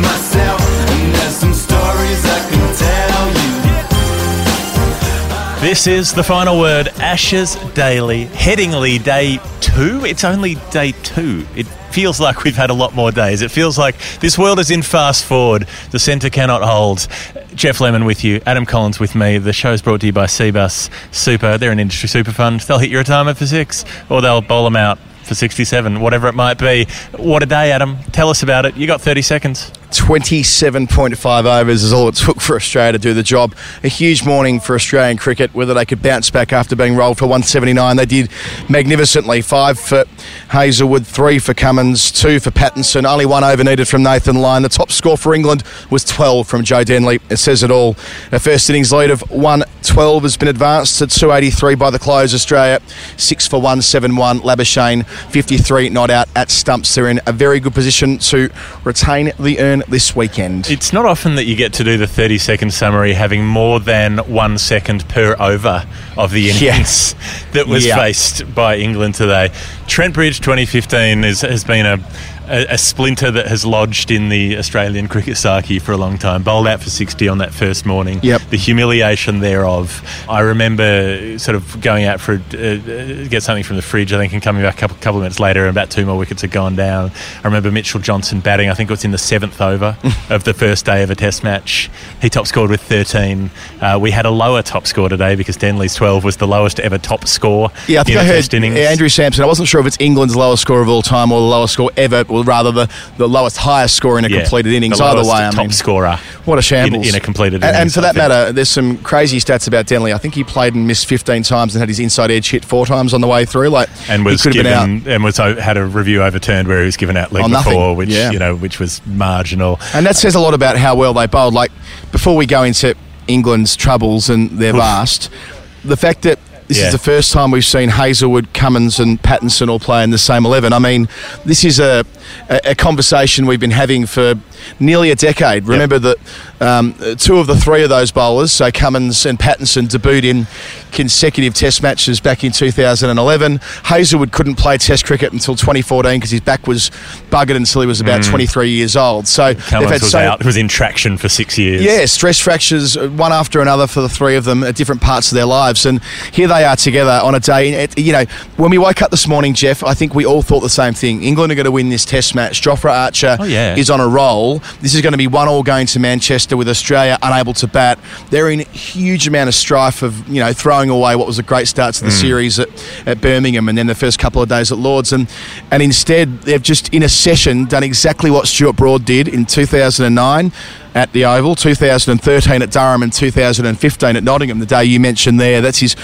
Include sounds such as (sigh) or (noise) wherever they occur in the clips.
myself. And there's some stories I can tell you. This is the final word Ashes Daily, Headingley Day 2. It's only day 2. It feels like we've had a lot more days. It feels like this world is in fast forward. The centre cannot hold. Geoff Lemon with you, Adam Collins with me. The show's brought to you by Cbus Super. They're an industry super fund. They'll hit your retirement for six, or they'll bowl them out for 67, whatever it might be. What a day, Adam. Tell us about it. You got 30 seconds. 27.5 overs is all it took for Australia to do the job. A huge morning for Australian cricket, whether they could bounce back after being rolled for 179. They did magnificently. Five for Hazlewood, three for Cummins, two for Pattinson. Only one over needed from Nathan Lyon. The top score for England was 12 from Joe Denley. It says it all. A first innings lead of 112 has been advanced to 283 by the close. Australia, six for 171. Labuschagne, 53 not out at stumps. They're in a very good position to retain the urn this weekend. It's not often that you get to do the 30 second summary having more than one second per over of the innings (laughs) that was Yeah. faced by England today. Trent Bridge 2015 is, has been a, a, a splinter that has lodged in the Australian cricket psyche for a long time. Bowled out for 60 on that first morning. Yep. The humiliation thereof. I remember sort of going out for uh, uh, get something from the fridge, I think, and coming back a couple, couple of minutes later, and about two more wickets had gone down. I remember Mitchell Johnson batting. I think it was in the seventh over (laughs) of the first day of a Test match. He top scored with 13. Uh, we had a lower top score today because Denley's 12 was the lowest ever top score Yeah, I think in I a heard Test innings. yeah, Andrew Samson. I wasn't sure if it's England's lowest score of all time or the lowest score ever, or rather the, the lowest highest score in a Yeah, completed innings. the Either way, I top mean, scorer what a shambles in, in a completed And, and for that matter, there's some crazy stats about Denley. I think he played and missed 15 times and had his inside edge hit four times on the way through. Like and was he could have been given out. and was uh, had a review overturned where he was given out leg Oh, nothing. before, which Yeah. you know, which was marginal. And that uh, says a lot about how well they bowled. Like, before we go into England's troubles and their vast, the fact that this Yeah. is the first time we've seen Hazlewood, Cummins, and Pattinson all play in the same 11. I mean, this is a, a, a conversation we've been having for nearly a decade. Remember that um, two of the three of those bowlers, so Cummins and Pattinson, debuted in consecutive Test matches back in 2011. Hazlewood couldn't play Test cricket until 2014 because his back was buggered until he was about 23 years old. So they've Mm. Cummins had was so out, was in traction for six years. yeah, stress fractures, uh, one after another for the three of them at different parts of their lives. And here they are together on a day. It, you know, when we woke up this morning, Geoff, I think we all thought the same thing. England are going to win this test match. Jofra Archer Oh, yeah. is on a roll. This is going to be one all going to Manchester with Australia unable to bat. They're in a huge amount of strife of, you know, throwing away what was a great start to the Mm. series at, at Birmingham and then the first couple of days at Lords. And, and instead, they've just, in a session, done exactly what Stuart Broad did in 2009 at the Oval, 2013 at Durham, and 2015 at Nottingham. The day you mentioned there, that's his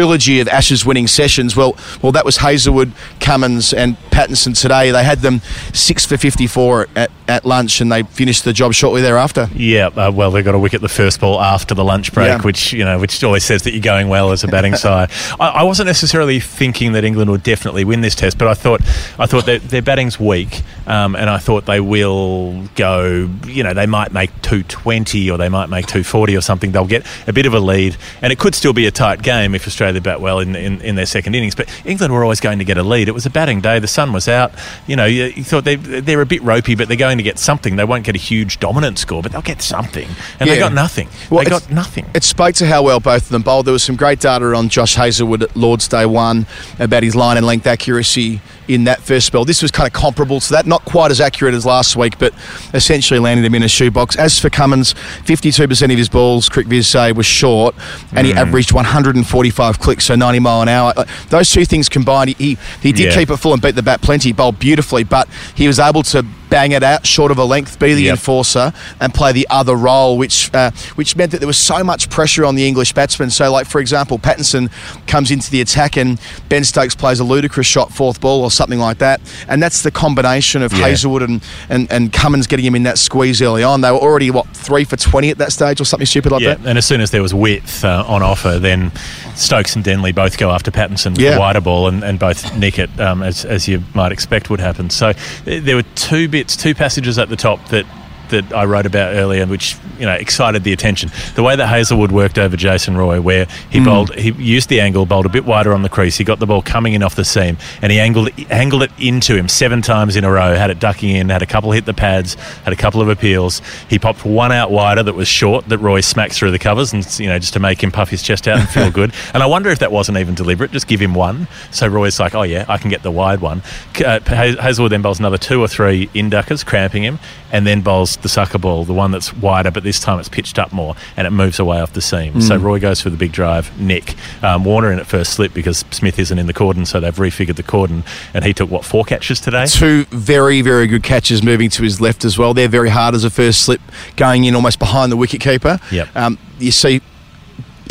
trilogy of Ashes winning sessions. Well, well, that was Hazlewood, Cummins, and Pattinson today. They had them six for 54 at, at lunch, and they finished the job shortly thereafter. Yeah, uh, well, they got a wicket the first ball after the lunch break, Yeah. which you know, which always says that you're going well as a batting (laughs) side. I, I wasn't necessarily thinking that England would definitely win this test, but I thought, I thought that their batting's weak, um, and I thought they will go. You know, they might make 220 or they might make 240 or something. They'll get a bit of a lead, and it could still be a tight game if Australia bat well in, in, in their second innings. But England were always going to get a lead. It was a batting day. The sun was out. You know, you, you thought they they're a bit ropey, but they're going to get something. They won't get a huge dominant score, but they'll get something. And they got nothing. Well, they got nothing. It spoke to how well both of them bowled. There was some great data on Josh Hazlewood at Lord's Day One about his line and length accuracy in that first spell. This was kind of comparable to that, not quite as accurate as last week, but essentially landed him in a shoebox. As for Cummins, 52% of his balls, CricViz say, was short, and he Mm. averaged 145 clicks, so 90 mile an hour. Those two things combined, he, he did Yeah. keep it full and beat the bat plenty, bowled beautifully, but he was able to bang it out short of a length, be the Yep. enforcer, and play the other role, which uh, which meant that there was so much pressure on the English batsmen. So, like for example, Pattinson comes into the attack and Ben Stokes plays a ludicrous shot fourth ball or something like that. And that's the combination of Yeah. Hazlewood and, and, and Cummins getting him in that squeeze early on. They were already, what, three for 20 at that stage or something stupid like Yeah, that? and as soon as there was width uh, on offer, then Stokes and Denley both go after Pattinson with Yeah. the wider ball and, and both nick it, um, as, as you might expect would happen. So there were two bits, two passages at the top that that I wrote about earlier, which you know excited the attention. The way that Hazlewood worked over Jason Roy, where he bowled, he used the angle, bowled a bit wider on the crease. He got the ball coming in off the seam, and he angled angled it into him seven times in a row. Had it ducking in, had a couple hit the pads, had a couple of appeals. He popped one out wider that was short that Roy smacked through the covers, and you know just to make him puff his chest out and feel (laughs) good. And I wonder if that wasn't even deliberate. Just give him one, so Roy's like, oh yeah, I can get the wide one. Uh, Hazlewood then bowls another two or three induckers, cramping him, and then bowls the sucker ball, the one that's wider, but this time it's pitched up more and it moves away off the seam. So Roy goes for the big drive, Nick. Um, Warner in at first slip because Smith isn't in the cordon, so they've refigured the cordon, and he took what four catches today. Two very, very good catches moving to his left as well. They're very hard as a first slip, going in almost behind the wicket keeper. Yep. Um, you see,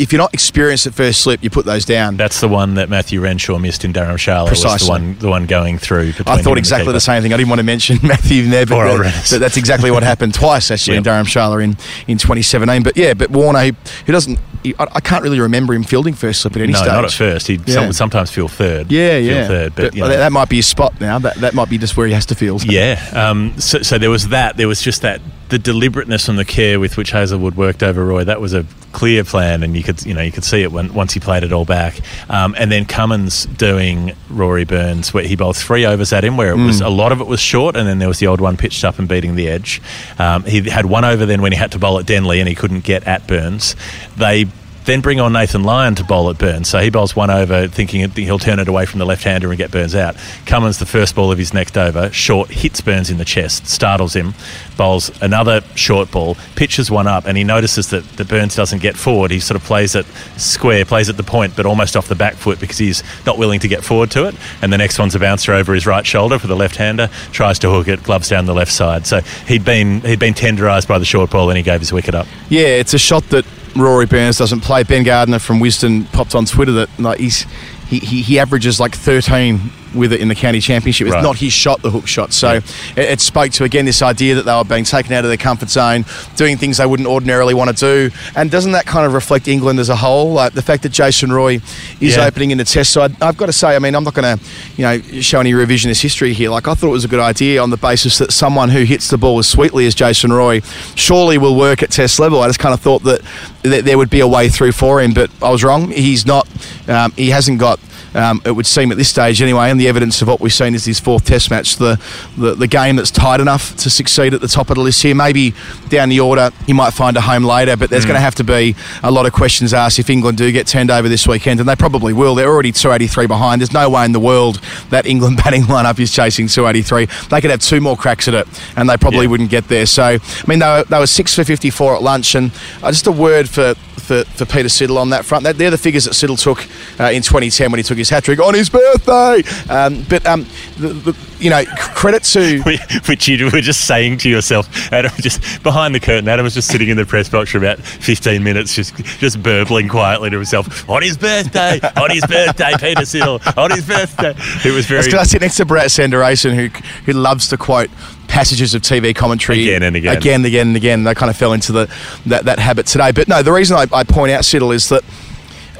if you're not experienced at first slip, you put those down. That's the one that Matthew Renshaw missed in Dharamshala. Was Precisely. the one, the one going through. I thought exactly the, keeper. same thing. I didn't want to mention (laughs) Matthew there, but, that- but that's exactly what happened twice actually in Yep. Dharamshala in, in 2017. But yeah, but Warner, he, he doesn't. He, I, I can't really remember him fielding first slip at any No, stage. not at first. He Yeah. some, sometimes feel third. Yeah, yeah. third, but, you know. that, that might be his spot now. That that might be just where he has to field. Yeah. Um, so, so there was that. There was just that the deliberateness and the care with which Hazlewood worked over Roy. That was a clear plan, and you could you know you could see it when once he played it all back. Um, and then Cummins doing Rory Burns, where he bowled three overs at him, where it Mm. was a lot of it was short, and then there was the old one pitched up and beating the edge. Um, he had one over then when he had to bowl at Denley, and he couldn't get at Burns. They then bring on Nathan Lyon to bowl at Burns. So he bowls one over, thinking he'll turn it away from the left hander and get Burns out. Cummins, the first ball of his next over, short, hits Burns in the chest, startles him, bowls another short ball, pitches one up, and he notices that, that Burns doesn't get forward. He sort of plays it square, plays at the point, but almost off the back foot because he's not willing to get forward to it. And the next one's a bouncer over his right shoulder for the left hander, tries to hook it, gloves down the left side. So he'd been he'd been tenderised by the short ball and he gave his wicket up. Yeah, it's a shot that Rory Burns doesn't play. Ben Gardner from Wisden popped on Twitter that like he's he, he, he averages like 13 with it in the county championship. It's Right. not his shot, the hook shot. So it, it spoke to again this idea that they were being taken out of their comfort zone, doing things they wouldn't ordinarily want to do. And doesn't that kind of reflect England as a whole? Like the fact that Jason Roy is Yeah. opening in the Test side. I've got to say, I mean, I'm not going to you know show any revisionist history here. Like I thought it was a good idea on the basis that someone who hits the ball as sweetly as Jason Roy surely will work at Test level. I just kind of thought that, that there would be a way through for him, but I was wrong. He's not. Um, he hasn't got. Um, it would seem at this stage anyway, and the evidence of what we've seen is his fourth Test match, the, the the game that's tight enough to succeed at the top of the list here. Maybe down the order, he might find a home later, but there's going to have to be a lot of questions asked if England do get turned over this weekend, and they probably will. They're already 283 behind. There's no way in the world that England (laughs) batting lineup is chasing 283. They could have two more cracks at it, and they probably Yeah. wouldn't get there. So, I mean, they were, they were six for 54 at lunch, and uh, just a word for. For, for Peter Siddle on that front, that, they're the figures that Siddle took uh, in 2010 when he took his hat trick on his birthday. Um, but um, the, the, you know, credit to (laughs) which you were just saying to yourself. Adam just behind the curtain. Adam was just sitting in the press box for about 15 minutes, just just burbling quietly to himself on his birthday, on his birthday, Peter Siddle, on his birthday. It was very. That's I sit next to Brett Sanderson, who who loves to quote passages of TV commentary Again and again. again, and again and again. They kind of fell into the that, that habit today. But no, the reason I, I point out Siddle is that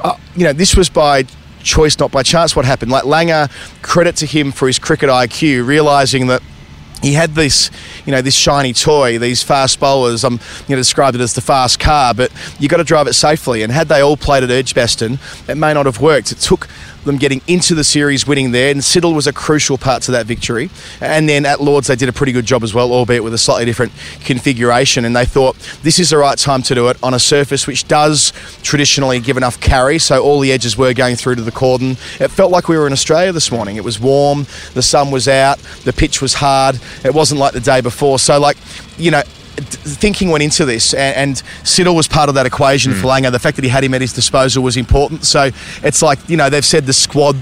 uh, you know this was by choice, not by chance. What happened? Like Langer, credit to him for his cricket IQ, realizing that. He had this, you know, this shiny toy, these fast bowlers. I'm you to describe it as the fast car, but you've got to drive it safely. And had they all played at Edgbaston, it may not have worked. It took them getting into the series, winning there, and Siddle was a crucial part to that victory. And then at Lords, they did a pretty good job as well, albeit with a slightly different configuration. And they thought this is the right time to do it on a surface which does traditionally give enough carry, so all the edges were going through to the cordon. It felt like we were in Australia this morning. It was warm, the sun was out, the pitch was hard. It wasn't like the day before. So, like, you know, thinking went into this, and, and Siddle was part of that equation hmm. for Langer. The fact that he had him at his disposal was important. So it's like you know they've said the squad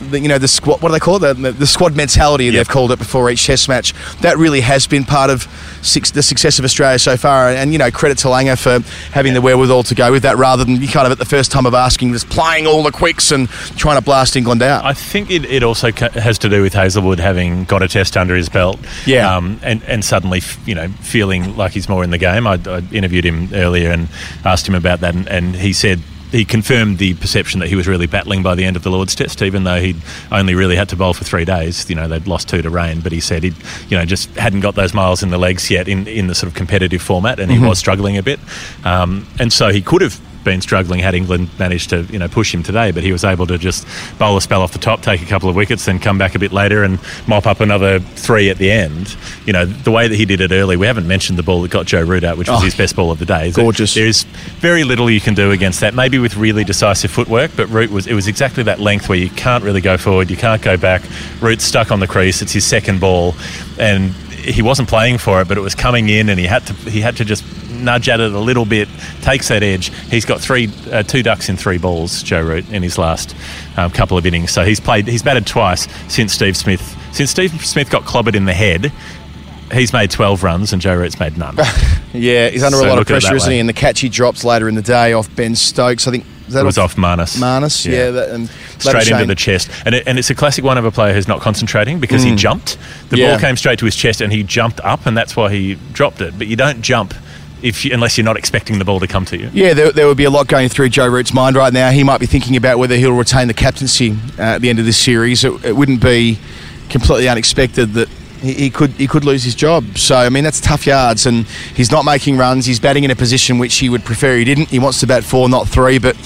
the, you know the squad. What do they call it? The, the squad mentality Yep. they've called it before each Test match. That really has been part of six, the success of Australia so far. And you know, credit to Langer for having the wherewithal to go with that, rather than you kind of at the first time of asking, just playing all the quicks and trying to blast England out. I think it, it also has to do with Hazlewood having got a test under his belt, Yeah. um, and and suddenly you know feeling like he's more in the game. I, I interviewed him earlier and asked him about that, and, and he said. He confirmed the perception that he was really battling by the end of the Lord's Test, even though he'd only really had to bowl for three days. You know, they'd lost two to rain, but he said he, you know, just hadn't got those miles in the legs yet in, in the sort of competitive format, and he was struggling a bit. Um, and so he could have been struggling had England managed to you know push him today, but he was able to just bowl a spell off the top, take a couple of wickets, then come back a bit later and mop up another three at the end. You know the way that he did it early. We haven't mentioned the ball that got Joe Root out, which was Oh, his best ball of the day. gorgeous. There is very little you can do against that. Maybe with really decisive footwork, but Root was it was exactly that length where you can't really go forward, you can't go back. Root's stuck on the crease. It's his second ball, and he wasn't playing for it, but it was coming in, and he had to he had to just nudge at it a little bit, takes that edge. He's got three, uh, two ducks in three balls, Joe Root, in his last um, couple of innings. So he's played, he's batted twice since Steve Smith, since Steve Smith got clobbered in the head. He's made 12 runs and Joe Root's made none. (laughs) yeah, he's under So a lot of look at it pressure, that isn't way. he? And the catch he drops later in the day off Ben Stokes. I think that It was off Marnus. Marnus, yeah, that, and straight into the chest. And, it, and it's a classic one of a player who's not concentrating because he jumped. The Mm. Yeah. ball came straight to his chest and he jumped up, and that's why he dropped it. But you don't jump if you, unless you're not expecting the ball to come to you. Yeah, there, there would be a lot going through Joe Root's mind right now. He might be thinking about whether he'll retain the captaincy uh, at the end of this series. It, it wouldn't be completely unexpected that he, could he could lose his job. So I mean that's tough yards, and he's not making runs. He's batting in a position which he would prefer he didn't. He wants to bat four, not three. But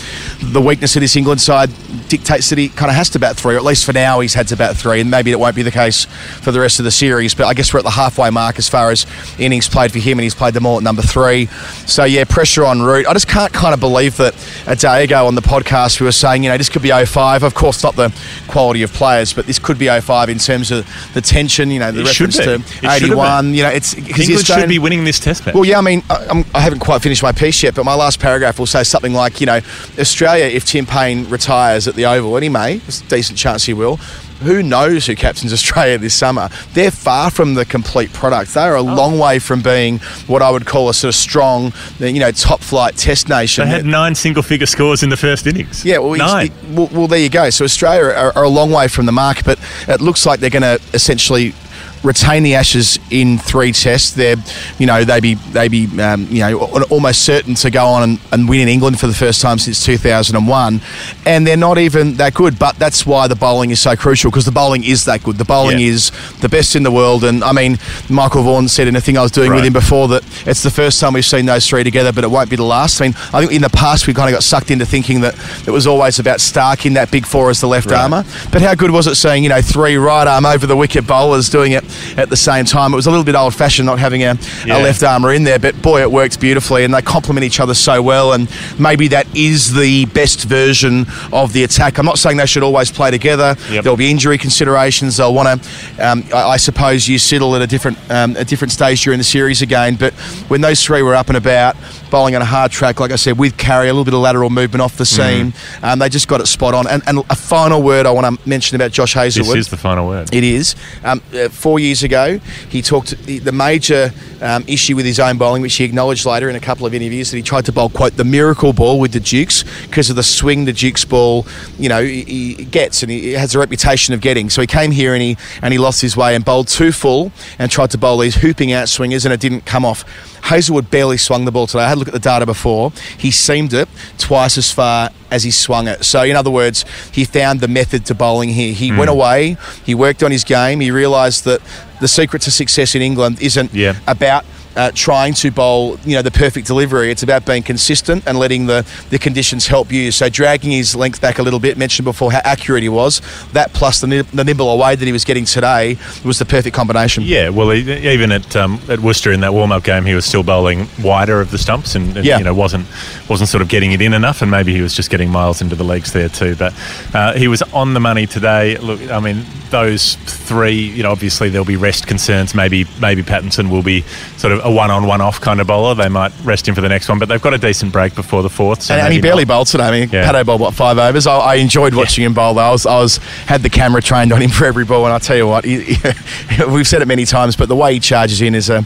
the weakness of this England side dictates that he kind of has to bat three, or at least for now he's had to bat three, and maybe it won't be the case for the rest of the series. But I guess we're at the halfway mark as far as innings played for him, and he's played them all at number three. So yeah, pressure on Root. I just can't kind of believe that a day ago on the podcast we were saying, you know, this could be 05. Of course, not the quality of players, but this could be 05 in terms of the tension. You know, the It reference to It 81. You know, it's England should be winning this test match. well, yeah, I mean, I, I'm, I haven't quite finished my piece yet, but my last paragraph will say something like, you know, Australia, if Tim Paine retires at the Oval, and he may, there's a decent chance he will, who knows who captains (laughs) Australia this summer? They're far from the complete product. They are a oh. long way from being what I would call a sort of strong, you know, top flight test nation. they had nine single figure scores in the first innings. Yeah, well, nine. it- well, well, there you go. So Australia are, are a long way from the mark, but it looks like they're going to essentially retain the Ashes in three tests. They're, you know, they be they be um, you know almost certain to go on and, and win in England for the first time since 2001, and they're not even that good. But that's why the bowling is so crucial because the bowling is that good. The bowling Yeah. is the best in the world, and I mean, Michael Vaughan said in a thing I was doing with him before that it's the first time we've seen those three together, but it won't be the last. I mean, I think in the past we kind of got sucked into thinking that it was always about Starc in that big four as the left Right. armour. But how good was it seeing, you know, three right arm over the wicket bowlers doing it at the same time? It was a little bit old fashioned not having a, Yeah. a left armour in there, but boy, it worked beautifully and they complement each other so well. And maybe that is the best version of the attack. I'm not saying they should always play together. Yep. There'll be injury considerations. They'll want to, um, I, I suppose, use Siddle at a different um, a different stage during the series again. But when those three were up and about, bowling on a hard track, like I said, with carry, a little bit of lateral movement off the seam, um, they just got it spot on. And, and a final word I want to mention about Josh this is the final word. It is. Um, uh, four years ago, he talked the, the major um, issue with his own bowling, which he acknowledged later in a couple of interviews, that he tried to bowl quote the miracle ball with the Dukes because of the swing the Dukes ball, you know, he, he gets and he has a reputation of getting. So he came here and he and he lost his way and bowled too full and tried to bowl these hooping out swingers and it didn't come off. Hazlewood barely swung the ball today. I had a look at the data before. He seamed it twice as far as he swung it. So, in other words, he found the method to bowling here. He went hmm. away, he worked on his game, he realised that the secret to success in England isn't Yeah. about uh, trying to bowl, you know, the perfect delivery. It's about being consistent and letting the, the conditions help you. So dragging his length back a little bit, mentioned before how accurate he was. That plus the, nib- the nibble away that he was getting today was the perfect combination. Yeah, well, e- even at um, at Worcester in that warm up game, he was still bowling wider of the stumps, and, and Yeah. you know wasn't wasn't sort of getting it in enough, and maybe he was just getting miles into the legs there too. But uh, he was on the money today. Look, I mean, those three, you know, obviously there'll be rest concerns. Maybe maybe Pattinson will be sort of a one-on, one-off kind of bowler. They might rest him for the next one, but they've got a decent break before the fourth. So and, and he barely not. bowled today. I mean, Yeah. Pato bowled what five overs. I, I enjoyed watching him bowl. Though. I was, I was had the camera trained on him for every ball, and I tell you what, he, he- (laughs) we've said it many times, but the way he charges in is a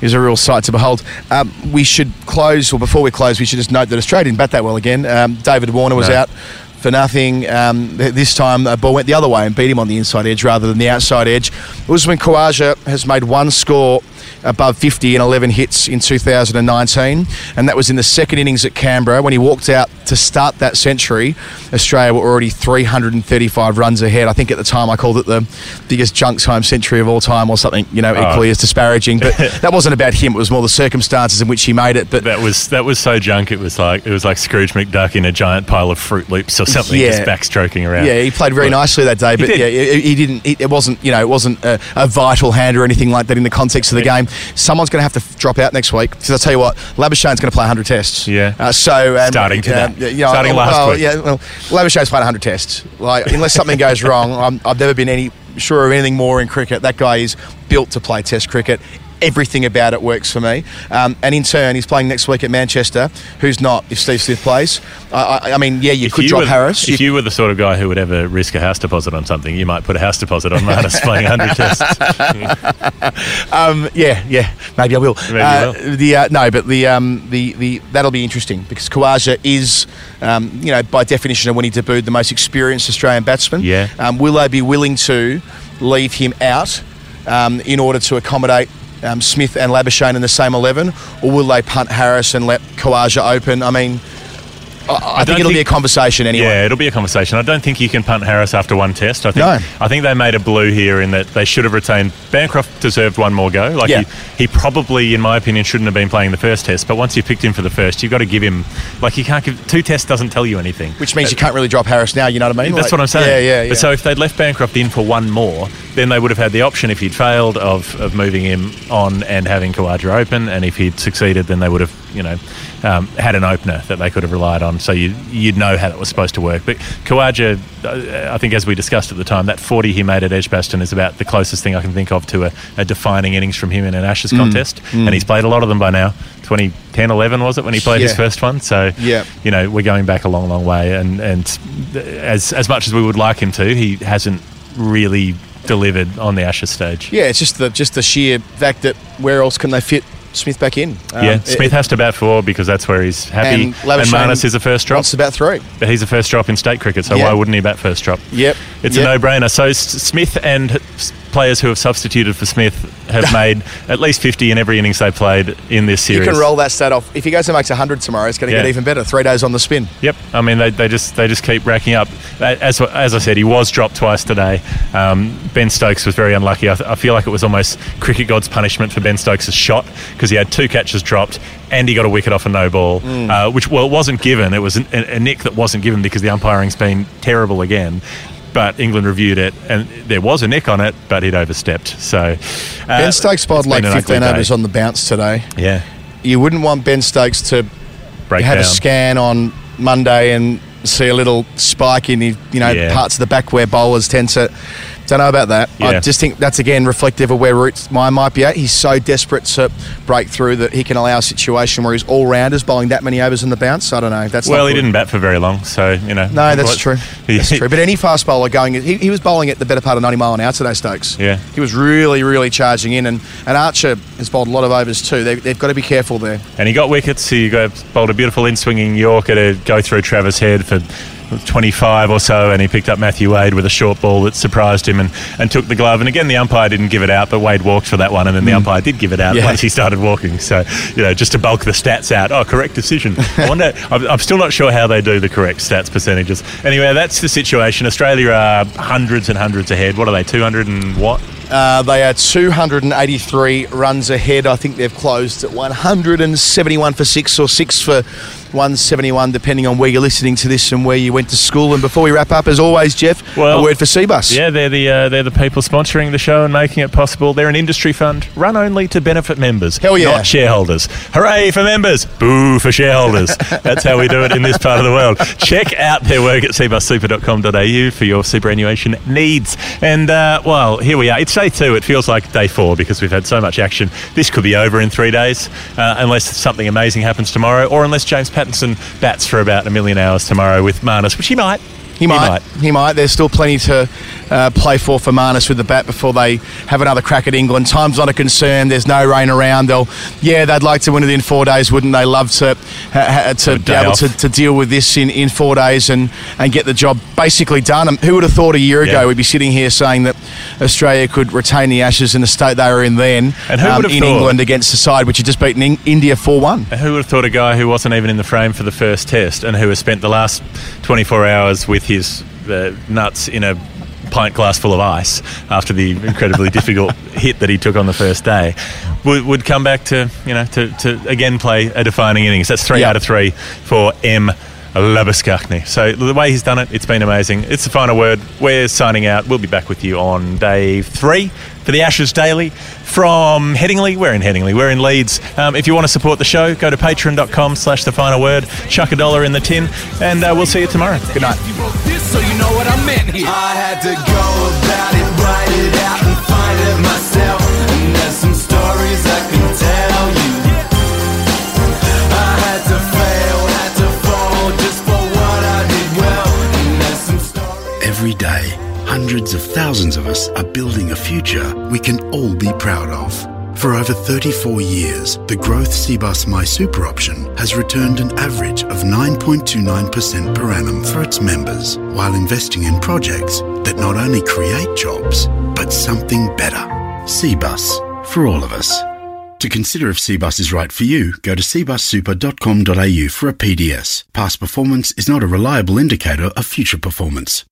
is a real sight to behold. Um, we should close, or before we close, we should just note that Australia didn't bat that well again. Um, David Warner was No. out. For nothing. Um, this time, the ball went the other way and beat him on the inside edge rather than the outside edge. Usman Khawaja has made one score above 50 and 11 hits in 2019, and that was in the second innings at Canberra when he walked out to start that century. Australia were already 335 runs ahead. I think at the time I called it the biggest junks home century of all time, or something you know equally as disparaging. But (laughs) that wasn't about him. It was more the circumstances in which he made it. But That was that was so junk. It was like it was like Scrooge McDuck in a giant pile of Fruit Loops or something, Yeah. just backstroking around. Yeah, he played very But- nicely that day, He but did. yeah, he, he didn't. It, it wasn't, you know, it wasn't a, a vital hand or anything like that in the context of the game. Someone's going to have to drop out next week because I'll tell you what, Labuschagne's going to play 100 tests. Yeah. Uh, so um, Starting today. um, you know, Starting last well, week. Yeah, well, Labuschagne's played 100 tests. Like unless (laughs) something goes wrong, I'm, I've never been any sure of anything more in cricket. That guy is built to play Test cricket. Everything about it works for me. Um, and in turn, he's playing next week at Manchester. Who's not if Steve Smith plays? I, I, I mean, yeah, you If could you drop were, Harris. If you were the sort of guy who would ever risk a house deposit on something, you might put a house deposit on Marnus (laughs) playing 100 tests. Um, yeah, yeah, maybe I will. Maybe you uh, will. The uh, no, but the um, the the that'll be interesting because Khawaja is, um, you know, by definition, when he debuted, the most experienced Australian batsman. Yeah. Um, will they be willing to leave him out um, in order to accommodate? Um, Smith and Labuschagne in the same 11, or will they punt Harris and let Khawaja open? I mean, I, I, think it'll be a conversation anyway. Yeah, it'll be a conversation. I don't think you can punt Harris after one test. I think No. I think they made a blue here in that they should have retained. Bancroft deserved one more go. Like Yeah. he, he probably, in my opinion, shouldn't have been playing the first test. But once you picked him for the first, you've got to give him. Like you can't give two tests doesn't tell you anything. Which means you can't really drop Harris now. You know what I mean? That's Like- what I'm saying. Yeah, yeah, yeah. But so if they'd left Bancroft in for one more, then they would have had the option if he'd failed of, of moving him on and having Khawaja open, and if he'd succeeded, then they would have you know um, had an opener that they could have relied on. So you you'd know how that was supposed to work. But Khawaja, uh, I think as we discussed at the time, that 40 he made at Edgbaston is about the closest thing I can think of to a, a defining innings from him in an Ashes Mm. contest, and he's played a lot of them by now. 2010, 11 was it when he played his first one? So Yeah. you know we're going back a long, long way, and and as as much as we would like him to, he hasn't really delivered on the Ashes stage. Yeah, it's just the just the sheer fact that where else can they fit Smith back in? Um, yeah, it- Smith has to bat four because that's where he's happy, And and, Marnus is a first drop. wants to bat three. But he's a first drop in state cricket, so Yeah. why wouldn't he bat first drop? Yep. It's Yep. a no-brainer. So Smith and players who have substituted for Smith have made at least 50 in every innings they played in this series. You can roll that stat off. If he goes and makes 100 tomorrow, it's going to Yeah. get even better. Three days on the spin. Yep, I mean they, they just they just keep racking up. As as I said, he was dropped twice today. Um, ben Stokes was very unlucky. I, th- I feel like it was almost cricket god's punishment for Ben Stokes' shot because he had two catches dropped and he got a wicket off a no ball, Mm. uh, which well it wasn't given. It was an, a, a nick that wasn't given because the umpiring's been terrible again. But England reviewed it, and there was a nick on it, but he'd overstepped. So uh, ben Stokes bowled like been 15 overs on the bounce today. Yeah, You wouldn't want Ben Stokes to break have down. a scan on Monday and see a little spike in the you know Yeah. parts of the back where bowlers tend to. Don't know about that. I just think that's again reflective of where Roots mine might be at. He's so desperate to break through that he can allow a situation where he's all rounders bowling that many overs in the bounce. I don't know. That's Well, he good. didn't bat for very long, so you know. No, that's what- true. (laughs) He- That's true. But any fast bowler going, he, he was bowling at the better part of 90 mile an hour today, Stokes. Yeah. He was really, really charging in. And, and Archer has bowled a lot of overs too. They, they've got to be careful there. And he got wickets. He got bowled a beautiful in swinging Yorker to go through Travis Head for 25 or so, and he picked up Matthew Wade with a short ball that surprised him and, and took the glove. And again, the umpire didn't give it out, but Wade walked for that one, and then the umpire did give it out Mm. Yeah. once he started walking. So, you know, just to bulk the stats out. Oh, correct decision. (laughs) I wonder, I'm, I'm still not sure how they do the correct stats percentages. Anyway, that's the situation. Australia are hundreds and hundreds ahead. What are they, 200 and what? Uh, they are 283 runs ahead. I think they've closed at 171 for six or six for 171, depending on where you're listening to this and where you went to school. And before we wrap up, as always, Geoff, Well- a word for Cbus. Yeah, they're the uh, they're the people sponsoring the show and making it possible. They're an industry fund run only to benefit members, Hell yeah. not shareholders. Hooray for members! Boo for shareholders. (laughs) That's how we do it in this part of the world. Check out their work at cbussuper.com.au for your superannuation needs. And uh, well, here we are. It's day two. It feels like day four because we've had so much action. This could be over in three days, uh, unless something amazing happens tomorrow, or unless James Pattinson bats for about a million hours tomorrow with Marnus, which he might. He might. He might. There's still plenty to uh, play for for Marnus with the bat before they have another crack at England. Time's not a concern. There's no rain around. They'll, yeah, they'd like to win it in four days, wouldn't they? Love to ha- ha- to be able to, to deal with this in, in four days and, and get the job basically done. Um, who would have thought a year ago Yeah. we'd be sitting here saying that Australia could retain the Ashes in the state they were in then And who um, would have in thought? England against the side which had just beaten in- India 4 1? Who would have thought a guy who wasn't even in the frame for the first test and who has spent the last 24 hours with his uh, nuts in a pint glass full of ice after the incredibly (laughs) difficult hit that he took on the first day would, would come back to, you know, to, to again play a defining innings. That's three Yeah. out of three for M. Labuskakny. So the way he's done it, it's been amazing. It's the final word. We're signing out. We'll be back with you on day three for the Ashes Daily from Headingley. We're in Headingley. We're in Leeds. Um, if you want to support the show, go to patreon.com slash the final word. Chuck a dollar in the tin, and uh, we'll see you tomorrow. Good night. Thousands of us are building a future we can all be proud of. For over 34 years, the Growth Cbus My Super option has returned an average of 9.29% per annum for its members, while investing in projects that not only create jobs, but something better. Cbus, for all of us. To consider if Cbus is right for you, go to cbussuper.com.au for a PDS. Past performance is not a reliable indicator of future performance.